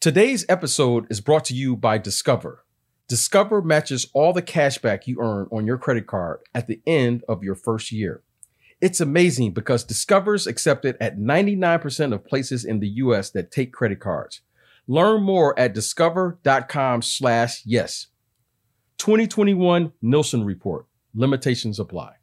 Today's episode is brought to you by Discover. Discover matches all the cash back you earn on your credit card at the end of your first year. It's amazing because Discover's accepted at 99% of places in the US that take credit cards. Learn more at discover.com slash yes. 2021 Nilson Report. Limitations apply.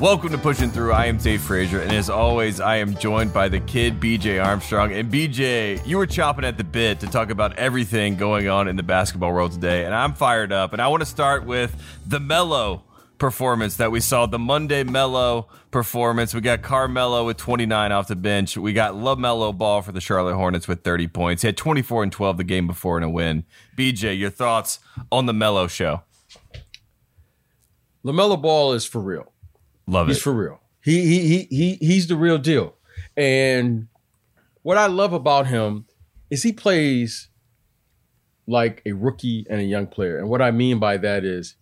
Welcome to Pushing Through. I am Tate Frazier, and as always, I am joined by the kid BJ Armstrong. And BJ, you were chopping at the bit to talk about everything going on in the basketball world today, and I'm fired up. And I want to start with the Melo performance that we saw, the Monday Melo performance. We got Carmelo with 29 off the bench. We got LaMelo Ball for the Charlotte Hornets with 30 points. He had 24 and 12 the game before in a win. BJ, your thoughts on the Melo show? LaMelo Ball is for real. Love he's it. for real. He he he he he's the real deal. And what I love about him is he plays like a rookie and a young player. And what I mean by that is,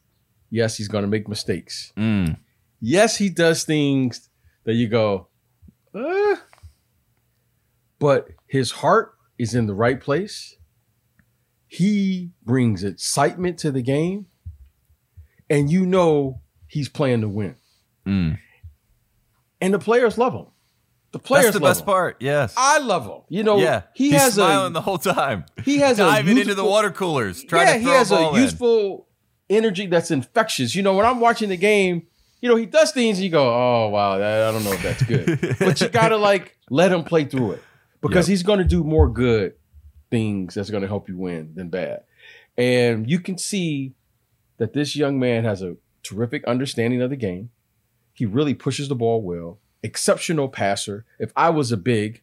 yes, he's going to make mistakes. Mm. Yes, he does things that you go, uh, but his heart is in the right place. He brings excitement to the game, and you know he's playing to win. Mm. And the players love him. The players love him. That's the best him. part. Yes. I love him. You know, yeah. he He's has smiling a the whole time. he has a diving into the water coolers, trying yeah, he has a, ball in. energy that's infectious. You know, when I'm watching the game, you know, he does things and you go, "Oh wow, that, I don't know if that's good," but you gotta like let him play through it because Yep. he's to do more good things that's to help you win than bad. And you can see that this young man has a terrific understanding of the game. He really pushes the ball well. Exceptional passer. If I was a big,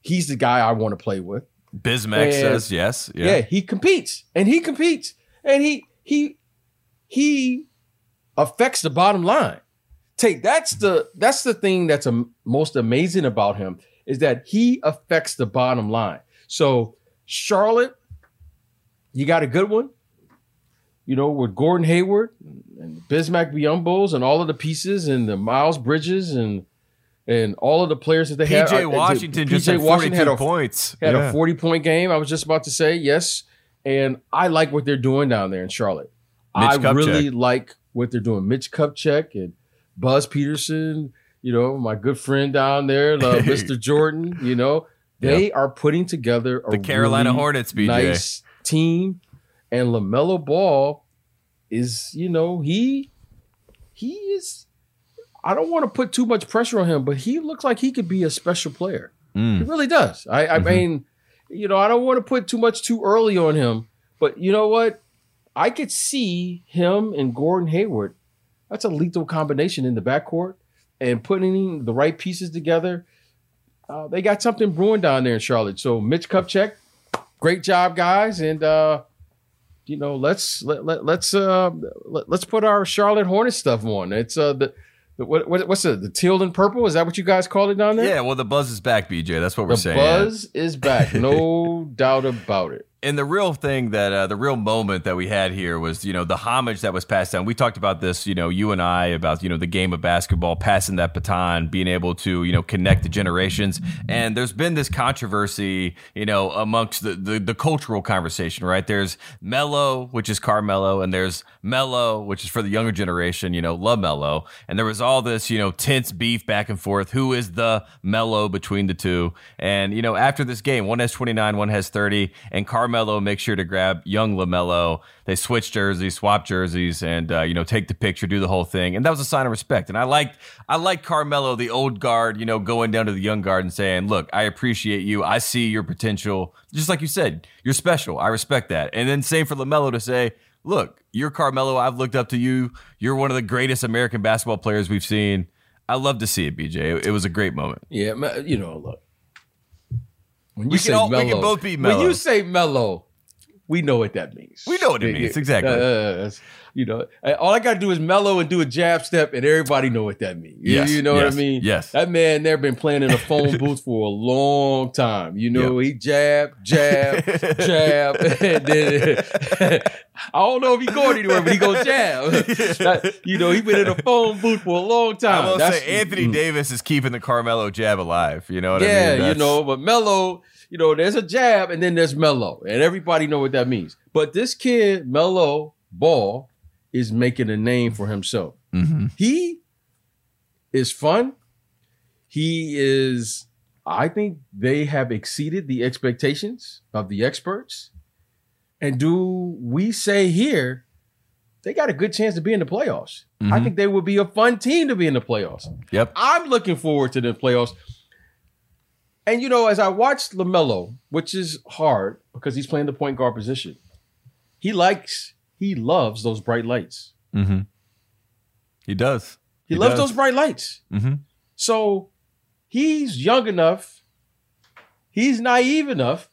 he's the guy I want to play with. Bismack says yes. Yeah. Yeah. he competes and he competes and he he he affects the bottom line. Take that's the that's the thing that's am most amazing about him is that he affects the bottom line. So Charlotte, you got a good one. You know, with Gordon Hayward and Bismack Biyombo's and all of the pieces and the Miles Bridges and and all of the players that they have. PJ Uh, Washington just PJ had 42 Washington had a points. had Yeah. a 40 point game. I was just about to say, yes. And I like what they're doing down there in Charlotte. Mitch I Kupchak. really like what they're doing. Mitch Kupchak and Buzz Peterson, you know, my good friend down there, uh, Mr. Jordan, you know, they are putting together a The Carolina really Hornets, BJ. nice team. And LaMelo Ball is, you know, he he is I don't want to put too much pressure on him, but he looks like he could be a special player. Mm. He really does. I, I Mhm. mean, you know, I don't want to put too much too early on him, but you know what? I could see him and Gordon Hayward. That's a lethal combination in the backcourt and putting the right pieces together. Uh, they got something brewing down there in Charlotte. So Mitch Kupchak, great job, guys, and uh, you know, let's let, let let's uh, let, let's put our Charlotte Hornets stuff on. It's uh the, the what, what what's the the teal and purple? Is that what you guys call it down there? Yeah, well, the buzz is back, BJ. That's what we're The saying. yeah. buzz is back, no doubt about it. And the real thing that uh, the real moment that we had here was you know the homage that was passed down. We talked about this you know you and i about you know the game of basketball passing that baton being able to you know connect the generations. And there's been this controversy you know amongst the the, the cultural conversation right? There's melo which is carmelo and there's melo which is for the younger generation you know love mello. And there was all this you know tense beef back and forth. Who is the melo between the two? And you know after this game one has 29 one has 30 and carmelo makes sure to grab young LaMelo. they switch jerseys swap jerseys and uh, you know take the picture do the whole thing and that was a sign of respect and i liked i like carmelo the old guard you know going down to the young guard and saying look i appreciate you i see your potential just like you said you're special i respect that and then same for LaMelo to say look, you're Carmelo. I've looked up to you. You're one of the greatest American basketball players we've seen. I love to see it, BJ. It was a great moment. Yeah, you know, look. When We can all- we can both be When you say mellow, we know what that means. We know what it means, exactly. Uh, You know, all I got to do is mellow and do a jab step, and everybody know what that means. You, Yes, you know yes, what I mean? yes. That man there been playing in a phone booth for a long time. You know, he jab, jab, jab, and then I don't know if he going anywhere, but he go jab. That- you know, he been in a phone booth for a long I time. will That's- say Anthony mm. Davis is keeping the Carmelo jab alive. You know what yeah, I mean? Yeah, you know, but Melo, you know, there's a jab and then there's Melo, and everybody know what that means. But this kid, Melo Ball, is making a name for himself. Mhm. He is fun. He is. I think they have exceeded the expectations of the experts. And do we say here they got a good chance to be in the playoffs? I Mhm. think they would be a fun team to be in the playoffs. Yep. I'm looking forward to the playoffs. And you know, as I watched LaMelo, which is hard because he's playing the point guard position, he likes, he loves those bright lights. Mm-hmm. He does. He, He loves does. those bright lights. Mm-hmm. So he's young enough, he's naive enough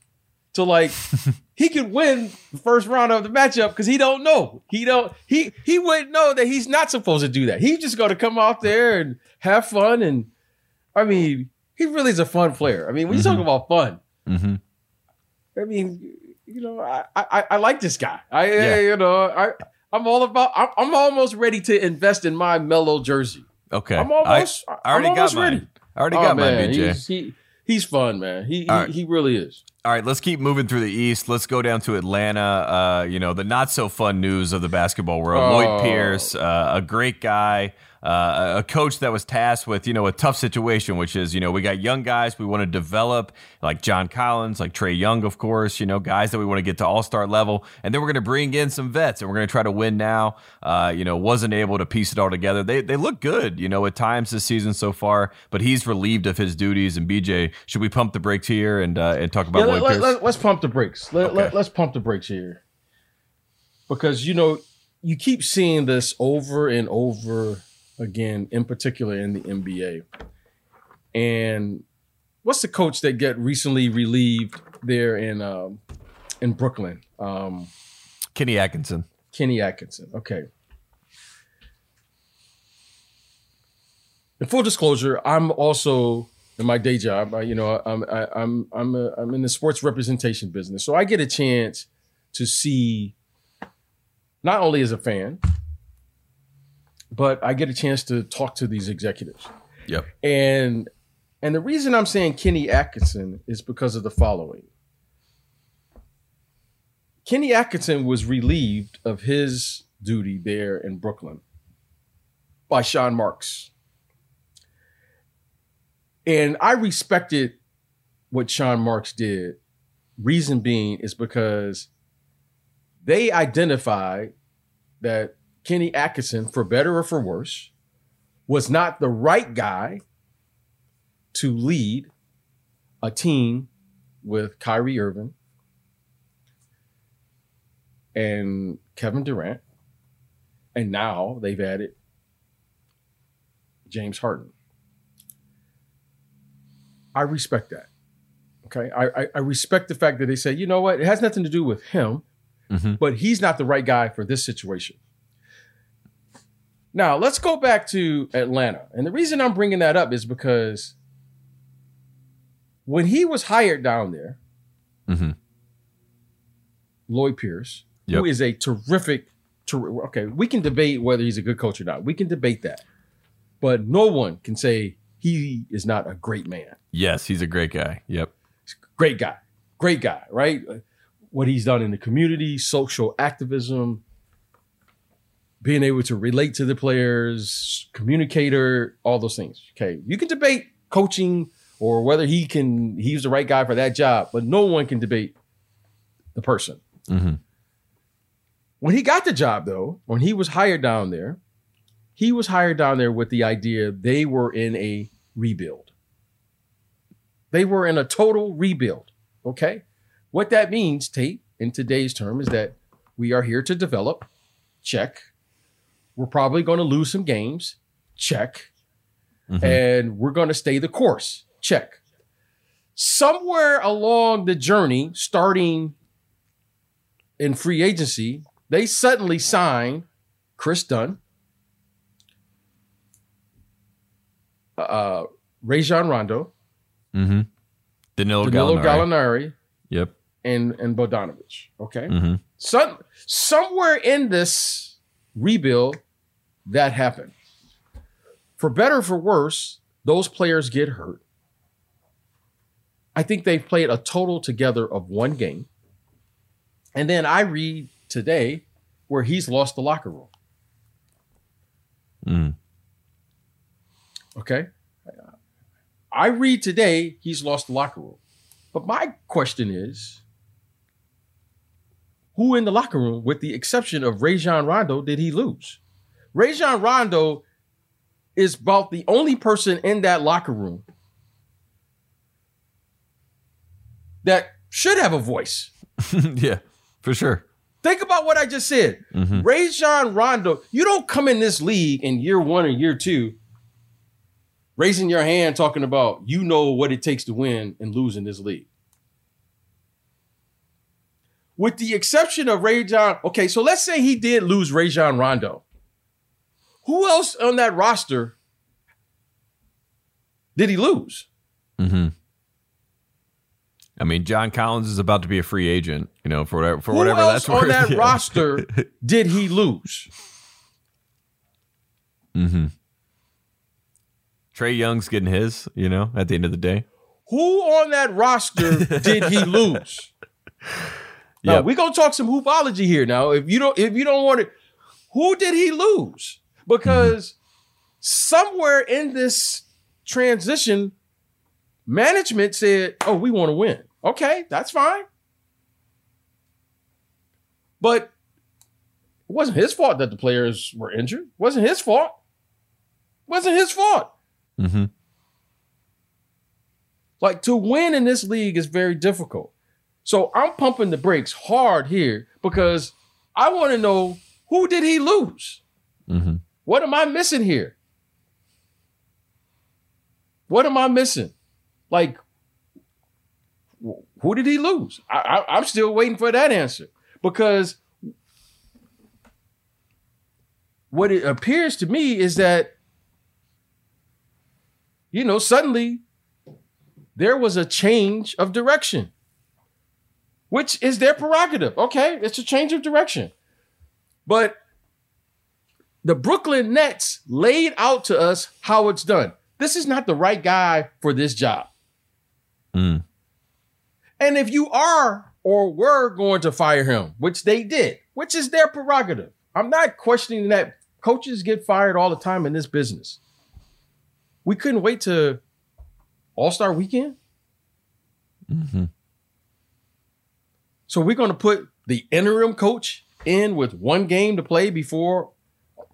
to like he could win the first round of the matchup because he don't know. He don't he he wouldn't know that he's not supposed to do that. He's just gonna come out there and have fun. And I mean, he really is a fun player. I mean, when you talk about fun, Mm-hmm. I mean, you know, I I, I like this guy. I Yeah. you know, I I'm all about I'm, I'm almost ready to invest in my Melo jersey. Okay. I'm almost I, I already am almost got mine. ready. I already Oh, got man, mine, BJ. He's, he, he's fun, man. He he, right. he really is. All right, let's keep moving through the East. Let's go down to Atlanta. Uh, you know, the not so fun news of the basketball world. Oh. Lloyd Pierce, uh, a great guy, uh, a coach that was tasked with, you know, a tough situation, which is, you know, we got young guys we want to develop, like John Collins, like Trae Young, of course, you know, guys that we want to get to all star level. And then we're going to bring in some vets and we're going to try to win now. Uh, you know, wasn't able to piece it all together. They, they look good, you know, at times this season so far, but he's relieved of his duties. And BJ, should we pump the brakes here and, uh, and talk about Yeah, let, Pierce? let, us pump the brakes. Let, Okay. let, us pump the brakes here. Because, you know, you keep seeing this over and over again, in particular in the NBA. And what's the coach that get recently relieved there in um, in Brooklyn? Um, Kenny Atkinson. Kenny Atkinson. Okay. In full disclosure, I'm also in my day job. I, you know, I'm I, I'm I'm a, I'm in the sports representation business, so I get a chance to see not only as a fan, but I get a chance to talk to these executives. Yep. And and the reason I'm saying Kenny Atkinson is because of the following. Kenny Atkinson was relieved of his duty there in Brooklyn by Sean Marks. And I respected what Sean Marks did. Reason being is because they identified that Kenny Atkinson, for better or for worse, was not the right guy to lead a team with Kyrie Irving and Kevin Durant. And now they've added James Harden. I respect that. Okay. I, I, I respect the fact that they say, you know what, it has nothing to do with him, Mhm. but he's not the right guy for this situation. Now, let's go back to Atlanta. And the reason I'm bringing that up is because when he was hired down there, Mhm. Lloyd Pierce, Yep. who is a terrific, ter- okay, we can debate whether he's a good coach or not. We can debate that. But no one can say he is not a great man. Yes, he's a great guy. Yep. Great guy. Great guy, right? What he's done in the community, social activism, being able to relate to the players, communicator, all those things. Okay. You can debate coaching or whether he can he's the right guy for that job, but no one can debate the person. hmm When he got the job, though, when he was hired down there, he was hired down there with the idea they were in a rebuild. They were in a total rebuild. Okay. What that means, Tate, in today's term, is that we are here to develop. Check. We're probably going to lose some games. Check. Mhm. And we're going to stay the course. Check. Somewhere along the journey, starting in free agency, they suddenly sign Kris Dunn, uh, Rajon Rondo, Mm-hmm. Danilo, Danilo Gallinari. Gallinari, Yep. and and Bogdanovich. Okay, Mm-hmm. some somewhere in this rebuild that happened. For better or for worse, those players get hurt. I think they've played a total together of one game. And then I read today where he's lost the locker room. Mm. Okay. I read today he's lost the locker room. But my question is who in the locker room, with the exception of Rajon Rondo, did he lose? Rajon Rondo is about the only person in that locker room that should have a voice. yeah, for sure. Think about what I just said. Mhm. Rajon Rondo, you don't come in this league in year one or year two raising your hand talking about you know what it takes to win and lose in this league. With the exception of Rajon, okay, so let's say he did lose Rajon Rondo. Who else on that roster did he lose? Mm-hmm. I mean, John Collins is about to be a free agent. You know, for whatever for Who whatever else that's on worth. that Yeah. roster did he lose? Mm-hmm. Trae Young's getting his. You know, at the end of the day. Who on that roster did he lose? Now Yep. we gonna talk some hoopology here. Now, if you don't, if you don't want it, who did he lose? Because somewhere in this transition, management said, "Oh, we want to win." Okay, that's fine. But it wasn't his fault that the players were injured. It wasn't his fault. It wasn't his fault. Mm-hmm. Like to win in this league is very difficult. So I'm pumping the brakes hard here because I want to know who did he lose? Mm-hmm. What am I missing here? What am I missing? Like, who did he lose? I, I, I'm still waiting for that answer because what it appears to me is that, you know, suddenly there was a change of direction, which is their prerogative. Okay, it's a change of direction. But the Brooklyn Nets laid out to us how it's done. This is not the right guy for this job. Mm. And if you are or were going to fire him, which they did, which is their prerogative, I'm not questioning that coaches get fired all the time in this business. We couldn't wait to All Star weekend. Mm-hmm. So we're going to put the interim coach in with one game to play before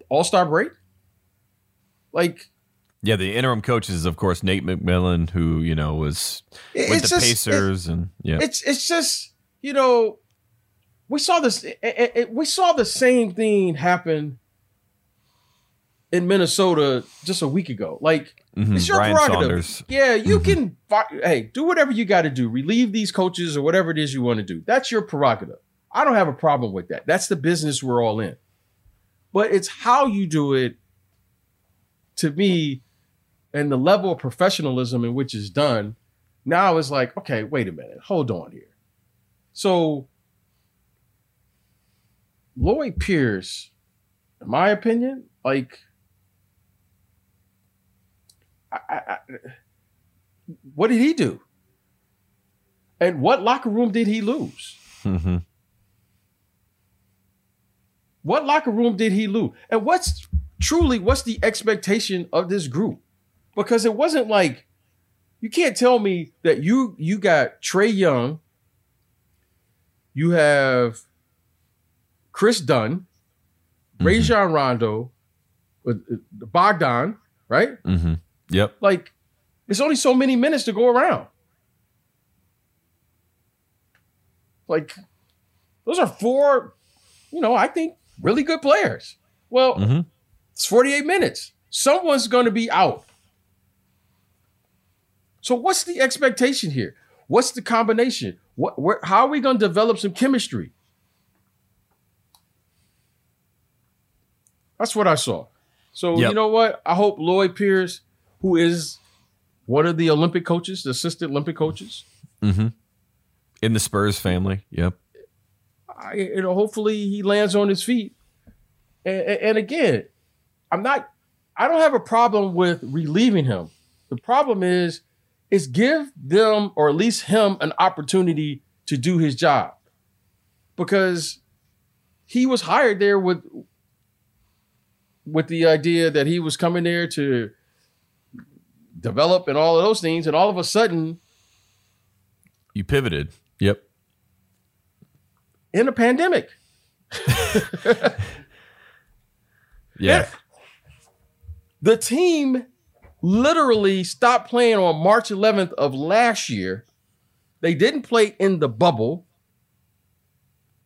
All Star break? Like, Yeah, the interim coach is of course Nate McMillan, who you know was with the just, Pacers, and yeah, it's it's just you know we saw this it, it- it- we saw the same thing happen in Minnesota just a week ago. Like Mhm. it's your Ryan prerogative. Saunders. Yeah, you Mhm. can hey do whatever you got to do, relieve these coaches or whatever it is you want to do. That's your prerogative. I don't have a problem with that. That's the business we're all in. But it's how you do it to me and the level of professionalism in which it's done. Now it's like, okay, wait a minute, hold on here. So Lloyd Pierce, in my opinion, like I, I, what did he do? And what locker room did he lose? Mhm. What locker room did he lose? And what's truly what's the expectation of this group? Because it wasn't like you can't tell me that you you got Trae Young, you have Kris Dunn, Mhm. Rajon Rondo, uh, uh, Bogdan, right? Mm-hmm. Yep. Like, there's only so many minutes to go around. Like, those are four, you know, I think really good players. Well, Mhm. it's 48 minutes. Someone's going to be out. So, what's the expectation here? What's the combination? What, where, how are we going to develop some chemistry? That's what I saw. So Yep. you know what? I hope Lloyd Pierce, who is one of the Olympic coaches, the assistant Olympic coaches, Mm-hmm. In the Spurs family. Yep. I, you know, hopefully he lands on his feet. And, and- again, I'm not. I don't have a problem with relieving him. The problem is, is give them or at least him an opportunity to do his job, because he was hired there with with the idea that he was coming there to develop and all of those things, and all of a sudden, You pivoted. Yep. In a pandemic, Yeah. The team literally stopped playing on March 11th of last year. They didn't play in the bubble.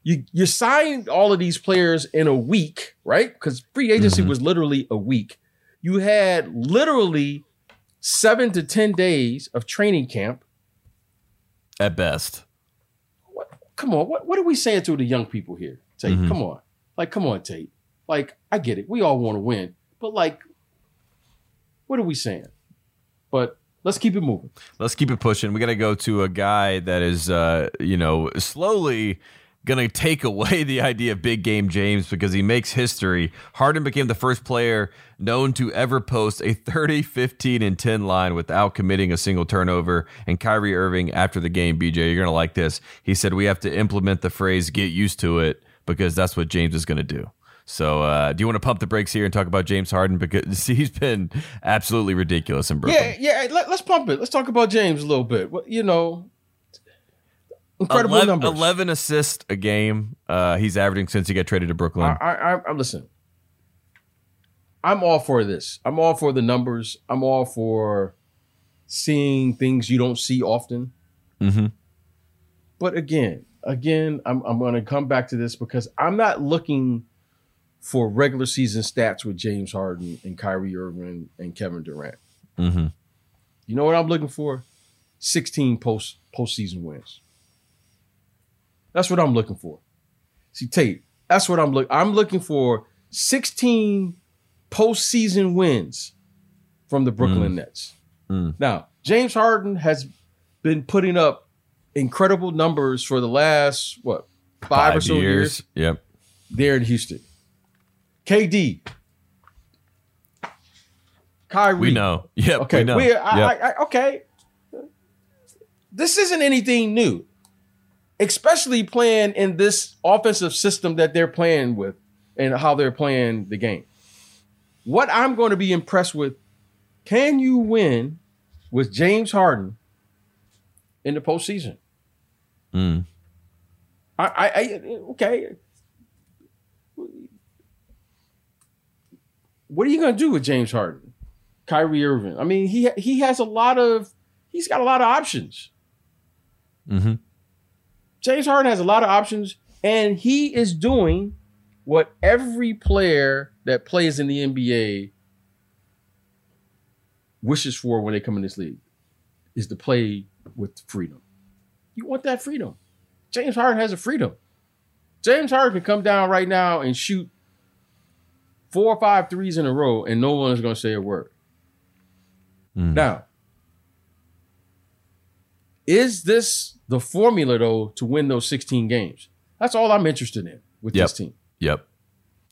You you signed all of these players in a week, right? Because free agency Mhm. was literally a week. You had literally seven to ten days of training camp. At best. Come on, what, what are we saying to the young people here? Tate, Mhm. come on. Like, come on, Tate. Like, I get it. We all want to win. But like, what are we saying? But let's keep it moving. Let's keep it pushing. We got to go to a guy that is, uh, you know, slowly going to take away the idea of big game James because he makes history. Harden became the first player known to ever post a 30, 15, and 10 line without committing a single turnover. And Kyrie Irving, after the game, BJ, you're going to like this. He said, We have to implement the phrase get used to it because that's what James is going to do. So, uh, do you want to pump the brakes here and talk about James Harden because he's been absolutely ridiculous in Brooklyn? Yeah, yeah. Let, us pump it. Let's talk about James a little bit. You know, incredible 11, numbers. 11 assists a game. Uh, he's averaging since he got traded to Brooklyn. I, I, I, listen. I'm all for this. I'm all for the numbers. I'm all for seeing things you don't see often. hmm But again, again, I'm I'm going to come back to this because I'm not looking for regular season stats with James Harden and Kyrie Irving and Kevin Durant. hmm You know what I'm looking for? 16 post postseason wins. That's what I'm looking for. See, Tate, that's what I'm looking. I'm looking for 16 postseason wins from the Brooklyn Nets. Mm. Now, James Harden has been putting up incredible numbers for the last what five, or so years. Yep. there in Houston. KD, Kyrie, We know. Yep. Okay, We know. Yep. I, I, okay. This isn't anything new, especially playing in this offensive system that they're playing with and how they're playing the game. What I'm going to be impressed with: Can you win with James Harden in the postseason? Mm. I, I, I okay. What are you going to do with James Harden, Kyrie Irving? I mean, he he has a lot of he's got a lot of options. hmm James Harden has a lot of options, and he is doing what every player that plays in the NBA wishes for when they come in this league is to play with freedom. You want that freedom. James Harden has a freedom. James Harden can come down right now and shoot four or five threes in a row, and no one is going to say a word. Mm. Now, is this the formula though to win those 16 games? That's all I'm interested in with Yep. this team. Yep.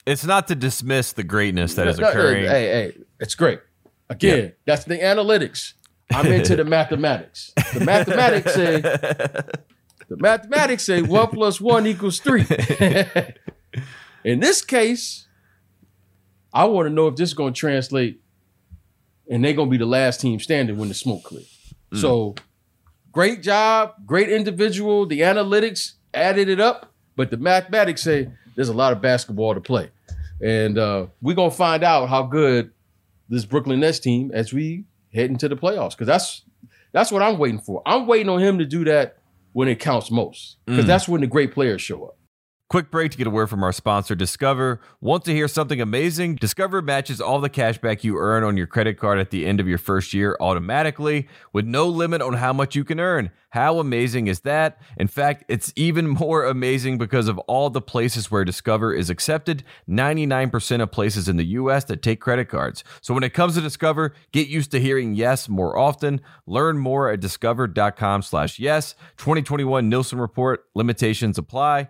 It's not to dismiss the greatness that is No, no, occurring. Hey, hey, it's great. Again, that's the analytics. I'm into the mathematics. The mathematics say the mathematics say one plus one equals three. in this case, I want to know if this is going to translate, and they're going to be the last team standing when the smoke clears. Mm. So, great job, great individual. The analytics added it up, but the mathematics say there's a lot of basketball to play, and uh, we're gonna find out how good this Brooklyn Nets team as we head into the playoffs because that's that's what I'm waiting for. I'm waiting on him to do that when it counts most because Mm. that's when the great players show up. Quick break to get a word from our sponsor, Discover. Want to hear something amazing? Discover matches all the cash back you earn on your credit card at the end of your first year automatically with no limit on how much you can earn. How amazing is that? In fact, it's even more amazing because of all the places where Discover is accepted 99% of places in the US that take credit cards. So when it comes to Discover, get used to hearing yes more often. Learn more at discover.com slash yes. 2021 Nilson Report. Limitations apply.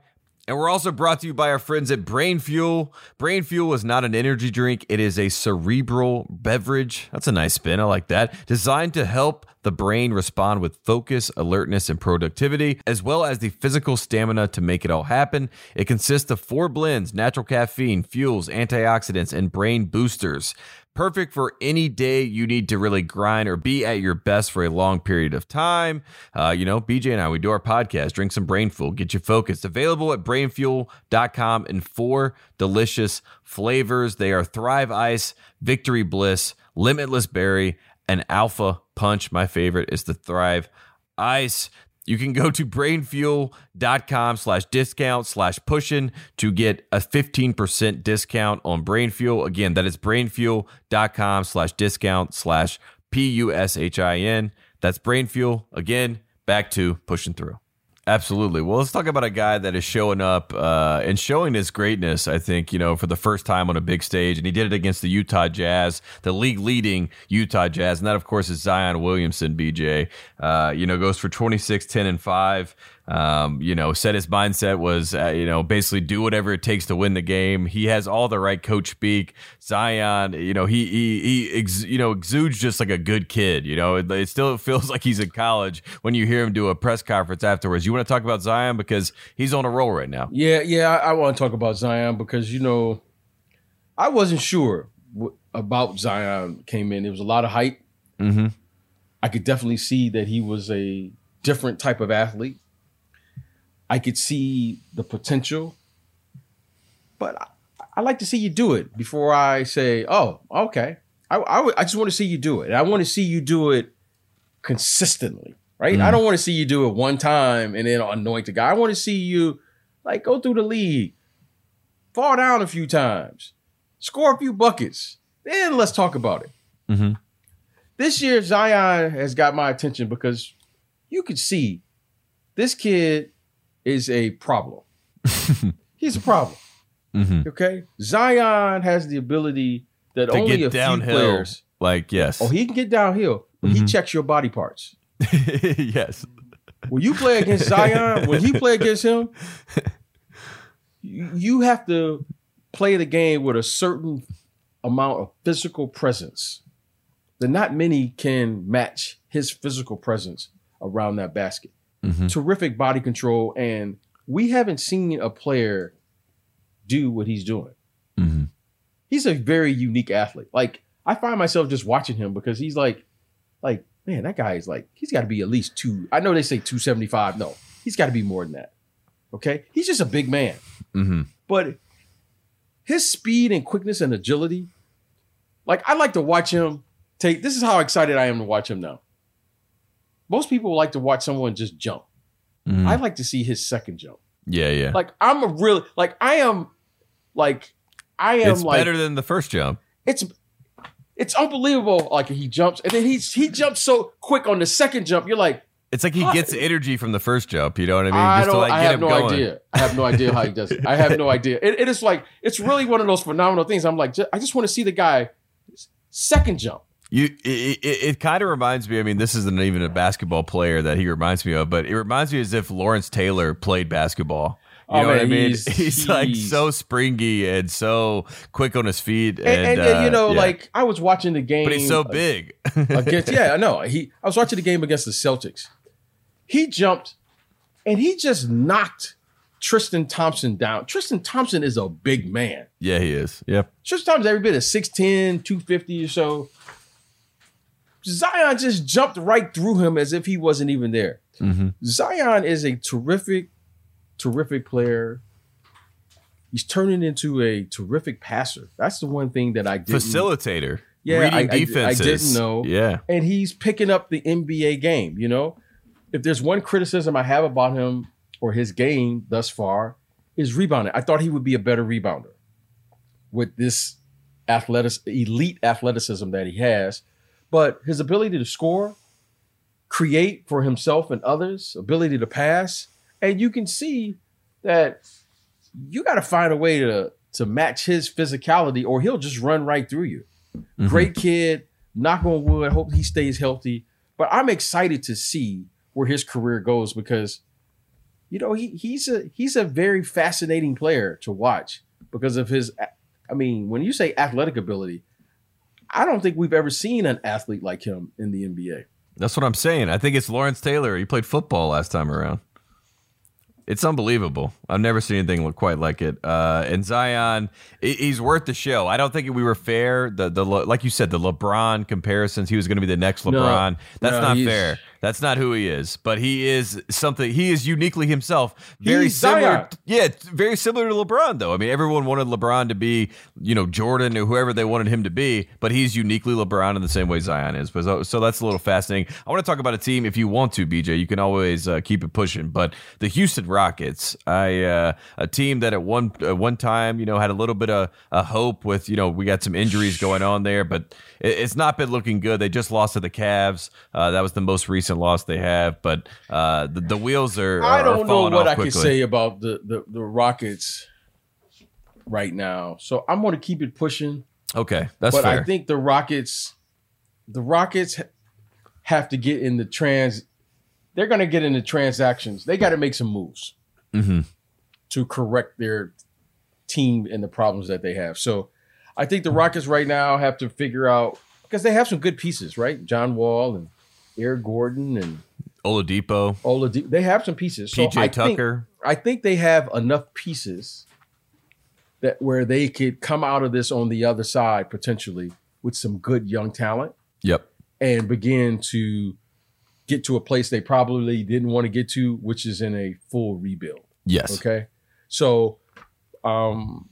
And we're also brought to you by our friends at Brain Fuel. Brain Fuel is not an energy drink, it is a cerebral beverage. That's a nice spin. I like that. Designed to help the brain respond with focus, alertness, and productivity, as well as the physical stamina to make it all happen. It consists of four blends natural caffeine, fuels, antioxidants, and brain boosters. Perfect for any day you need to really grind or be at your best for a long period of time. Uh, you know, BJ and I, we do our podcast, drink some brain fuel, get you focused. Available at brainfuel.com in four delicious flavors. They are Thrive Ice, Victory Bliss, Limitless Berry, and Alpha Punch. My favorite is the Thrive Ice. You can go to brainfuel.com slash discount slash pushing to get a 15% discount on BrainFuel. Again, that is brainfuel.com slash discount slash P U S H I N. That's BrainFuel. Again, back to pushing through. Absolutely. Well, let's talk about a guy that is showing up uh, and showing his greatness. I think you know for the first time on a big stage, and he did it against the Utah Jazz, the league leading Utah Jazz, and that of course is Zion Williamson. BJ, uh, you know, goes for 26, 10, and five. Um, you know, said his mindset was, uh, you know, basically do whatever it takes to win the game. He has all the right coach speak. Zion, you know, he he he, ex, you know, exudes just like a good kid. You know, it, it, still feels like he's in college when you hear him do a press conference afterwards. You to talk about Zion because he's on a roll right now. Yeah, yeah, I, I want to talk about Zion because you know, I wasn't sure w- about Zion came in. There was a lot of hype. Mm-hmm. I could definitely see that he was a different type of athlete. I could see the potential, but I, I, like to see you do it before I say, "Oh, okay." I, I, I just want to see you do it. And I want to see you do it consistently, right? Mm. I don't want to see you do it one time and then anoint the guy. I want to see you like go through the league, fall down a few times, score a few buckets, then let's talk about it. Mm-hmm. This year, Zion has got my attention because you could see this kid is a problem. He's a problem. Mm-hmm. Okay, Zion has the ability that to only get a downhill, few players. Like yes, oh, he can get downhill. But Mm-hmm. He checks your body parts. yes. When you play against Zion, when you play against him, you have to play the game with a certain amount of physical presence. That not many can match his physical presence around that basket. Mhm. Terrific body control, and we haven't seen a player do what he's doing. Mhm. He's a very unique athlete. Like I find myself just watching him because he's like, like man, that guy is like he's got to be at least two. I know they say two seventy five. No, he's got to be more than that. Okay, he's just a big man, Mhm. but his speed and quickness and agility, like I like to watch him take. This is how excited I am to watch him now. Most people like to watch someone just jump. Mhm. I like to see his second jump. yeah, yeah. Like I'm a real like I am like I am it's like better than the first jump. it's it's unbelievable. Like he jumps and then he's he jumps so quick on the second jump. You're like, It's like he How- gets energy from the first jump. You know what I mean? I Just to don't. like I get have him no going. idea. I have no idea how he does it. I have no idea. It, it is like it's really one of those phenomenal things. I'm like, I just want to see the guy second jump. You, it, it, it kind of reminds me. I mean, this isn't even a basketball player that he reminds me of, but it reminds me as if Lawrence Taylor played basketball. You Oh, know what I mean? he's- He's, like so springy and so quick on his feet, and, And, and, and, you uh, know, yeah. like I was watching the game, but he's so big. against. Yeah, I know. He. I was watching the game against the Celtics. He jumped, and he just knocked Tristan Thompson down. Tristan Thompson is a big man. yeah, he is. Yep. Tristan Thompson every bit of 6'10", 250 or so. Zion just jumped right through him as if he wasn't even there. Mm-hmm. Zion is a terrific, terrific player. He's turning into a terrific passer. That's the one thing that I did. Facilitator. Yeah, reading I- I- I didn't know. Yeah. and he's picking up the NBA game. You know, if there's one criticism I have about him or his game thus far, is rebounding. I thought he would be a better rebounder with this athletic elite athleticism that he has, but his ability to score, create for himself and others, ability to pass, and you can see that you got to find a way to to match his physicality or he'll just run right through you. Mm-hmm. Great kid, knock on wood, hope he stays healthy, but I'm excited to see where his career goes because you know, he he's a he's a very fascinating player to watch because of his I mean, when you say athletic ability, I don't think we've ever seen an athlete like him in the NBA. That's what I'm saying. I think it's Lawrence Taylor. He played football last time around. It's unbelievable. I've never seen anything look quite like it. Uh, and Zion, he's worth the show. I don't think we were fair. The the like you said, the LeBron comparisons. He was going to be the next LeBron. No, That's no, not fair. That's not who he is, but he is something. He is uniquely himself. Very He's similar. Zion. Yeah, very similar to LeBron, though. I mean, everyone wanted LeBron to be, you know, Jordan or whoever they wanted him to be, but he's uniquely LeBron in the same way Zion is. But so, so that's a little fascinating. I want to talk about a team. If you want to, BJ, you can always uh, keep it pushing. But the Houston Rockets, I uh, a team that at one at one time, you know, had a little bit of a hope with, you know, we got some injuries going on there, but it, it's not been looking good. They just lost to the Cavs. Uh, that was the most recent recent loss they have, but uh, the, the wheels are. I don't know what I can say about the, the, the Rockets right now, so I'm going to keep it pushing. Okay, that's but fair. I think the Rockets, the Rockets have to get in the trans. They're going to get into transactions. They got to make some moves mm-hmm. to correct their team and the problems that they have. So, I think the Rockets right now have to figure out because they have some good pieces, right? John Wall and Eric Gordon and Oladipo. Oladipo. They have some pieces. PJ I Tucker. Think, I think they have enough pieces that where they could come out of this on the other side potentially with some good young talent. Yep. And begin to get to a place they probably didn't want to get to, which is in a full rebuild. Yes. Okay. So, um,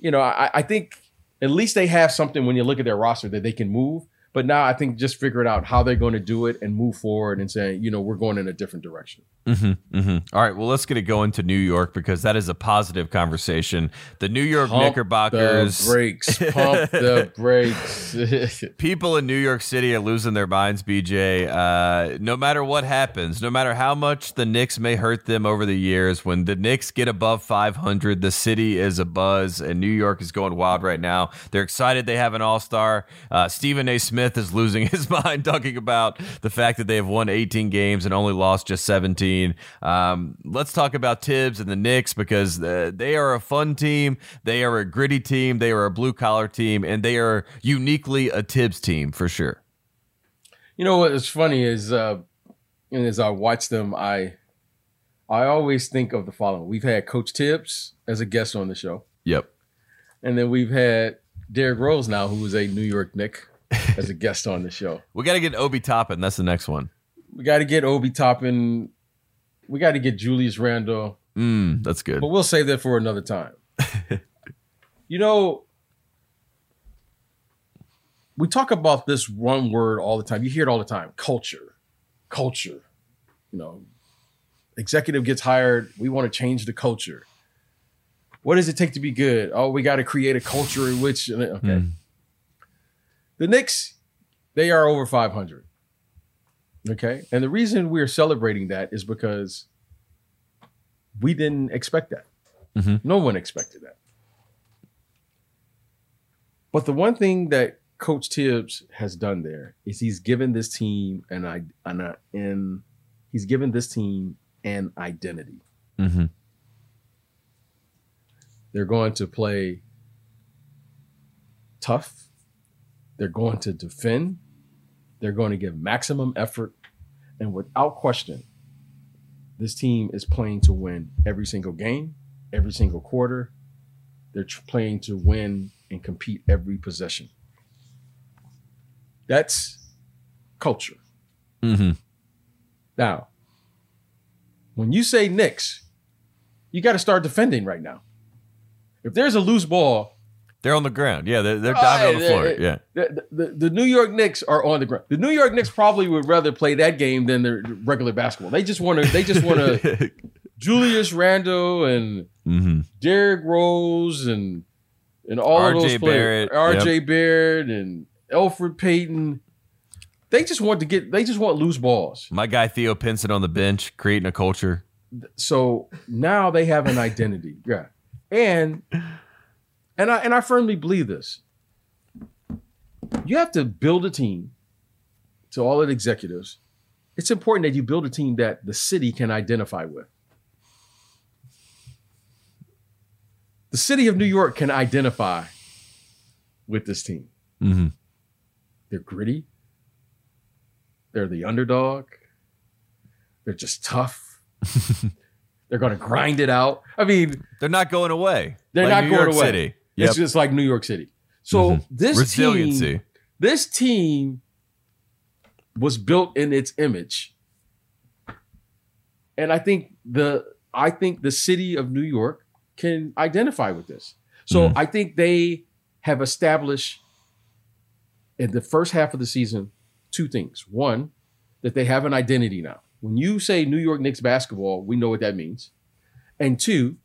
you know, I, I think at least they have something when you look at their roster that they can move. But now I think just figuring out how they're going to do it and move forward and saying, you know, we're going in a different direction. Mm-hmm, mm-hmm. All right. Well, let's get it going to New York because that is a positive conversation. The New York Pump Knickerbockers. The brakes. Pump the brakes. People in New York City are losing their minds, BJ. Uh, no matter what happens, no matter how much the Knicks may hurt them over the years, when the Knicks get above 500, the city is a buzz, and New York is going wild right now. They're excited they have an all star. Uh, Stephen A. Smith is losing his mind talking about the fact that they have won 18 games and only lost just 17. Um, let's talk about Thibs and the Knicks because uh, they are a fun team. They are a gritty team. They are a blue collar team, and they are uniquely a Thibs team for sure. You know what is funny is, uh, and as I watch them, I I always think of the following: We've had Coach Thibs as a guest on the show. Yep. And then we've had Derrick Rose now, who is a New York Knick, as a guest on the show. we got to get Obi Toppin. That's the next one. We got to get Obi Toppin we got to get Julius Randle. Mm, that's good. But we'll save that for another time. you know, we talk about this one word all the time. You hear it all the time culture. Culture. You know, executive gets hired. We want to change the culture. What does it take to be good? Oh, we got to create a culture in which, okay. Mm. The Knicks, they are over 500. Okay. And the reason we're celebrating that is because we didn't expect that. Mm-hmm. No one expected that. But the one thing that Coach Thibs has done there is he's given this team an I an, an he's given this team an identity. Mm-hmm. They're going to play tough. They're going to defend. They're going to give maximum effort. And without question, this team is playing to win every single game, every single quarter. They're playing to win and compete every possession. That's culture. Mm-hmm. Now, when you say Knicks, you got to start defending right now. If there's a loose ball, they're on the ground. Yeah, they're, they're diving on the floor. Yeah. The, the, the, New York Knicks are on the ground. The New York Knicks probably would rather play that game than their regular basketball. They just want to. They just want to. Julius Randle and hmm Derrick Rose and and all of those players, RJ Barrett and Elfrid Payton. They just want to get. They just want loose balls. My guy Theo Pinson on the bench, creating a culture. So now they have an identity. Yeah, and and I and I firmly believe this. You have to build a team. To all the executives, it's important that you build a team that the city can identify with. The city of New York can identify with this team. hmm They're gritty. They're the underdog. They're just tough. They're going to grind it out. I mean, They're not going away. They're Like not New going York away. City. Yep. it's just like New York City. So Mhm. this Resiliency. team, this team was built in its image, and I think the I think the city of New York can identify with this. So Mhm. I think they have established in the first half of the season two things. One, that they have an identity now. When you say New York Knicks basketball, we know what that means. And two,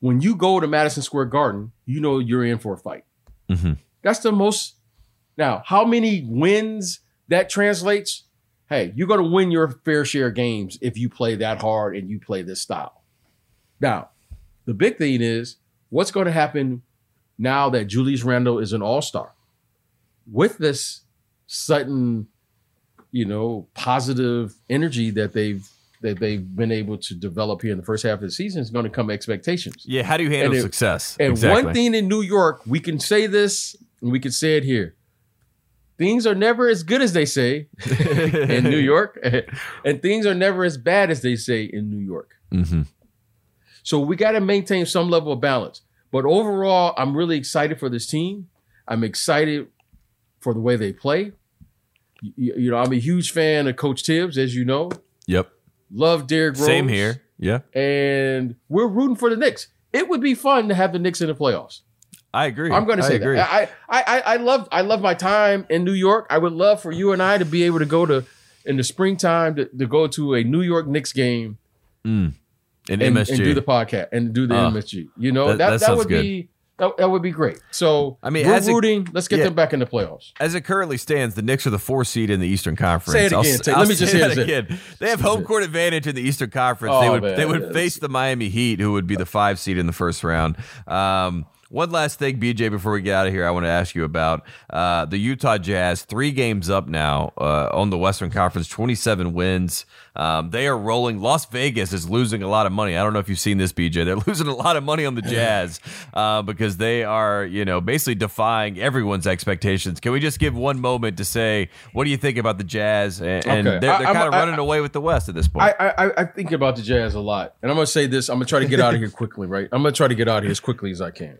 when you go to Madison Square Garden, you know you're in for a fight. hmm That's the most. Now, how many wins that translates? Hey, you're going to win your fair share of games if you play that hard and you play this style. Now, the big thing is what's going to happen now that Julius Randle is an all star? With this sudden, you know, positive energy that they've that they've been able to develop here in the first half of the season is going to come expectations. Yeah. How do you handle And it- success? And exactly. one thing in New York, we can say this and we can say it here. Things are never as good as they say in New York, and things are never as bad as they say in New York. hmm So we got to maintain some level of balance. But overall, I'm really excited for this team. I'm excited for the way they play. You, you know, I'm a huge fan of Coach Thibs, as you know. Yep. Love Derrick Rose. Same here. Yeah. And we're rooting for the Knicks. It would be fun to have the Knicks in the playoffs. I agree. I'm going to I say agree. that. I, I I I love I love my time in New York. I would love for you and I to be able to go to in the springtime to, to go to a New York Knicks game Mm. And, MSG. and do the podcast and do the Oh, MSG. You know that- that that that, would good. be that, that would be great. So I mean, we're rooting. Let's get yeah. them back in the playoffs. As it currently stands, the Knicks are the four seed in the Eastern Conference. Say it I'll again. I'll Let me just say say that again. They have home court advantage in the Eastern Conference. they Oh, would man. they would Yes. face the Miami Heat, who would be the five seed in the first round. Um, one last thing, BJ, before we get out of here, I want to ask you about uh, the Utah Jazz. Three games up now uh, on the Western Conference, 27 wins. Um, they are rolling. Las Vegas is losing a lot of money. I don't know if you've seen this, BJ. They're losing a lot of money on the Jazz uh, because they are, you know, basically defying everyone's expectations. Can we just give one moment to say, what do you think about the Jazz? And, and Okay. they're, they're kind of I- running away with the West at this point. I, I I think about the Jazz a lot, and I'm gonna say this. I'm gonna try to get out of here quickly. Right? I'm gonna try to get out of here as quickly as I can.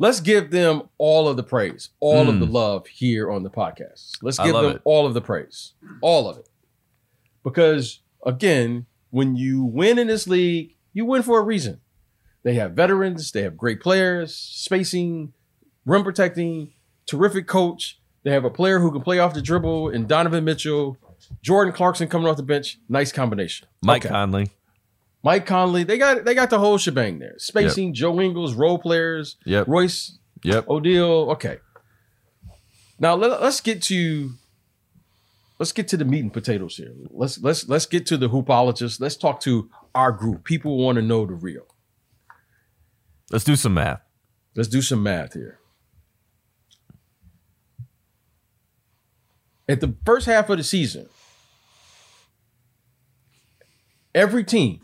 Let's give them all of the praise, all of the love here on the podcast. Let's. Give them it. all of the praise, all of it, because again, when you win in this league, you win for a reason. They have veterans, they have great players, spacing, rim protecting, terrific coach. They have a player who can play off the dribble, and Donovan Mitchell, Jordan Clarkson coming off the bench. Nice combination. Mike Okay. Conley. Mike Conley, they got they got the whole shebang there. Spacing, Joe Ingles, role players, Yep. Royce Yep. O'Neale. Okay. Now let, us get to let's get to the meat and potatoes here. Let's let's let's get to the hoopologists. Let's talk to our group. People want to know the real. Let's do some math. Let's do some math here. At the first half of the season, every team,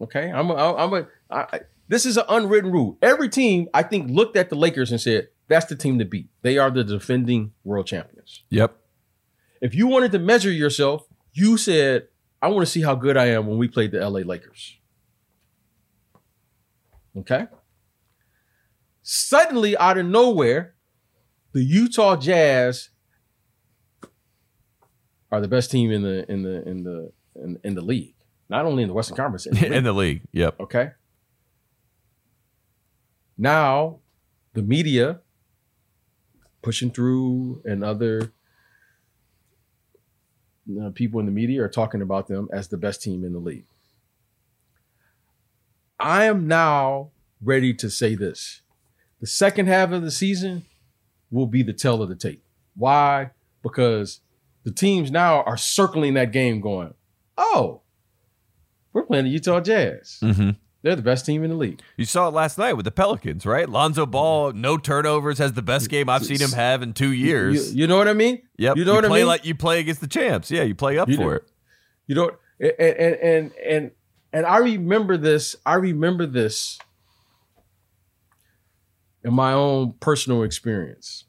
okay, I'm a, I'm a, I, I- this is an unwritten rule. Every team, I think, looked at the Lakers and said, that's the team to beat. They are the defending world champions. Yep. If you wanted to measure yourself, you said, I want to see how good I am when we played the LA Lakers. Okay. Suddenly, out of nowhere, the Utah Jazz are the best team in the in the in the in, in the league. Not only in the Western Conference, in the In the league. Yep. Okay. Now, the media pushing through and other uh, people in the media are talking about them as the best team in the league. I am now ready to say this. The second half of the season will be the tell of the tape. Why? Because the teams now are circling that game going, oh, we're playing the Utah Jazz. Mm-hmm. They're the best team in the league. You saw it last night with the Pelicans, right? Lonzo Ball, no turnovers, has the best game I've seen him have in two years. You, you know what I mean? Yep. You know what I mean? Like you play against the champs. Yeah, you play up You for do. it. You know, and and and and, and I remember this. I remember this in my own personal experience.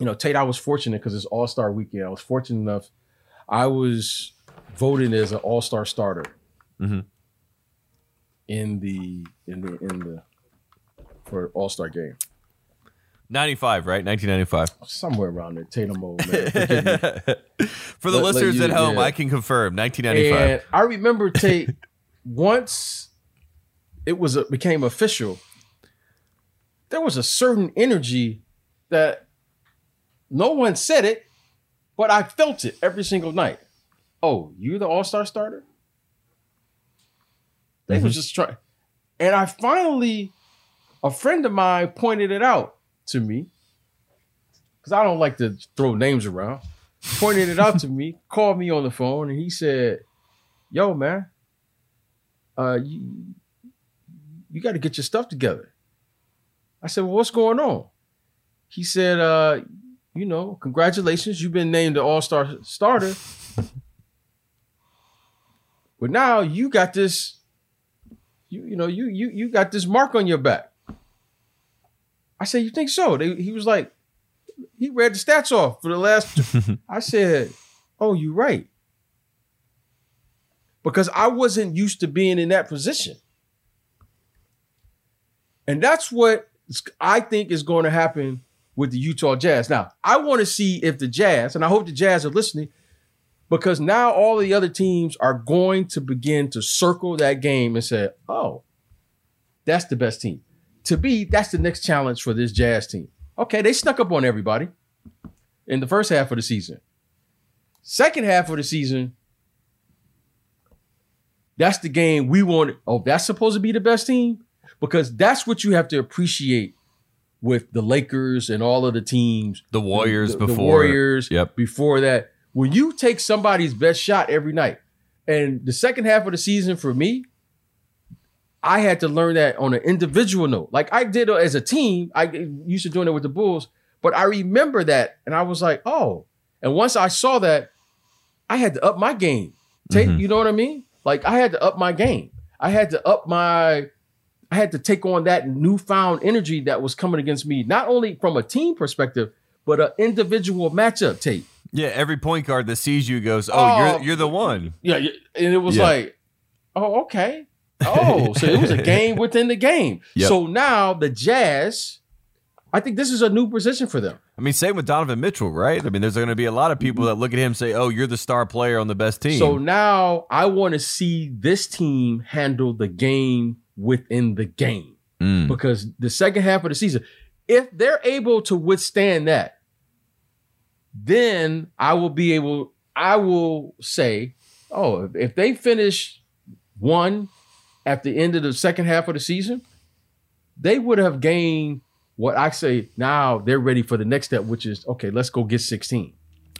You know, Tate, I was fortunate because it's All Star Weekend. I was fortunate enough. I was voted as an All Star starter Mhm. In the in the in the for All Star game. 95, right? 1995. Somewhere around there, Tatum old man. For the Let- let listeners you- at home, yeah. I can confirm 1995. And I remember Tate once it was a, became official. There was a certain energy that no one said it, but I felt it every single night. Oh, you're the All Star starter. They was just trying, and I finally, a friend of mine pointed it out to me because I don't like to throw names around pointed it out to me, called me on the phone, and he said, "Yo, man, uh, you you got to get your stuff together." I said, "Well, what's going on?" He said, uh, "You know, congratulations, you've been named the All Star starter, but now you got this, you you know, you you you got this mark on your back." I said, "You think so?" They, he was like, he read the stats off for the last I said, "Oh, you're right," because I wasn't used to being in that position, and that's what I think is going to happen with the Utah Jazz. Now, I want to see if the Jazz, and I hope the Jazz are listening, because now all the other teams are going to begin to circle that game and say, "Oh, that's the best team." To be, that's the next challenge for this Jazz team. Okay, they snuck up on everybody in the first half of the season. Second half of the season, that's the game we want. Oh, that's supposed to be the best team? Because that's what you have to appreciate with the Lakers and all of the teams. The Warriors the, the before. Warriors Yep. before that. When you take somebody's best shot every night, and the second half of the season for me, I had to learn that on an individual note. Like I did as a team, I used to doing it with the Bulls, but I remember that and I was like, oh. And once I saw that, I had to up my game. Tate, Mhm. you know what I mean? Like I had to up my game. I had to up my I had to take on that newfound energy that was coming against me, not only from a team perspective, but an individual matchup tape. Yeah, every point guard that sees you goes, "Oh, Oh. you're you're the one." Yeah, and it was Yeah. like, oh, okay. Oh, so it was a game within the game. Yep. So now the Jazz, I think this is a new position for them. I mean, same with Donovan Mitchell, right? I mean, there's going to be a lot of people that look at him and say, "Oh, you're the star player on the best team." So now I want to see this team handle the game within the game Mm. because the second half of the season, if they're able to withstand that, then I will be able, I will say, oh, if- they finish one at the end of the second half of the season, they would have gained what I say now they're ready for the next step, which is okay, let's go get 16.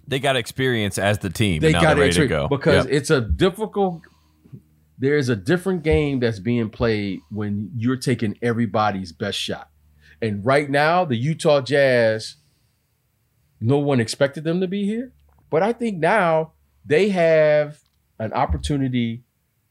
they got experience as the team. They now got they're ready to go because Yep. it's a difficult. There's a different game that's being played when you're taking everybody's best shot, and right now the Utah Jazz. No one expected them to be here, but I think now they have an opportunity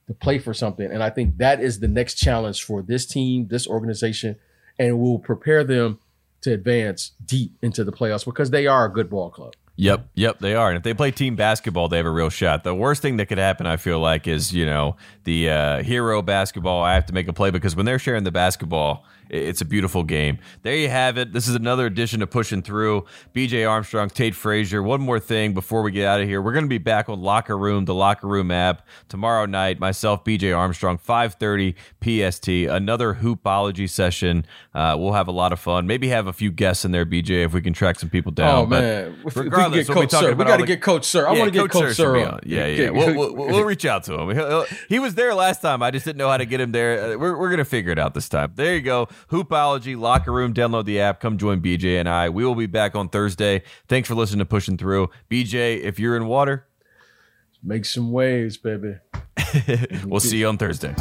to play for something, and I think that is the next challenge for this team, this organization, and will prepare them to advance deep into the playoffs because they are a good ball club. Yep, yep, they are. And if they play team basketball, they have a real shot. The worst thing that could happen, I feel like, is you know the uh, hero basketball. I have to make a play because when they're sharing the basketball, it's a beautiful game. There you have it. This is another edition of Pushing Through. B.J. Armstrong, Tate Frazier. One more thing before we get out of here, we're going to be back on Locker Room, the Locker Room app tomorrow night. Myself, B.J. Armstrong, five thirty PST. Another hoopology session. Uh, we'll have a lot of fun. Maybe have a few guests in there, B.J. If we can track some people down. Oh man! If, if we regardless- regardless, get we'll be Coach Sir. We got to get Coach Sir. I Yeah, want to get Coach Sir on. Yeah, yeah. We'll, we'll, we'll reach out to him. He'll- He was there last time. I just didn't know how to get him there. Uh, We're, we're going to figure it out this time. There you go. Hoopology, Locker Room. Download the app. Come join BJ and I. We will be back on Thursday. Thanks for listening to Pushing Through. BJ, if you're in water, Make some waves, baby. we'll see you on Thursday.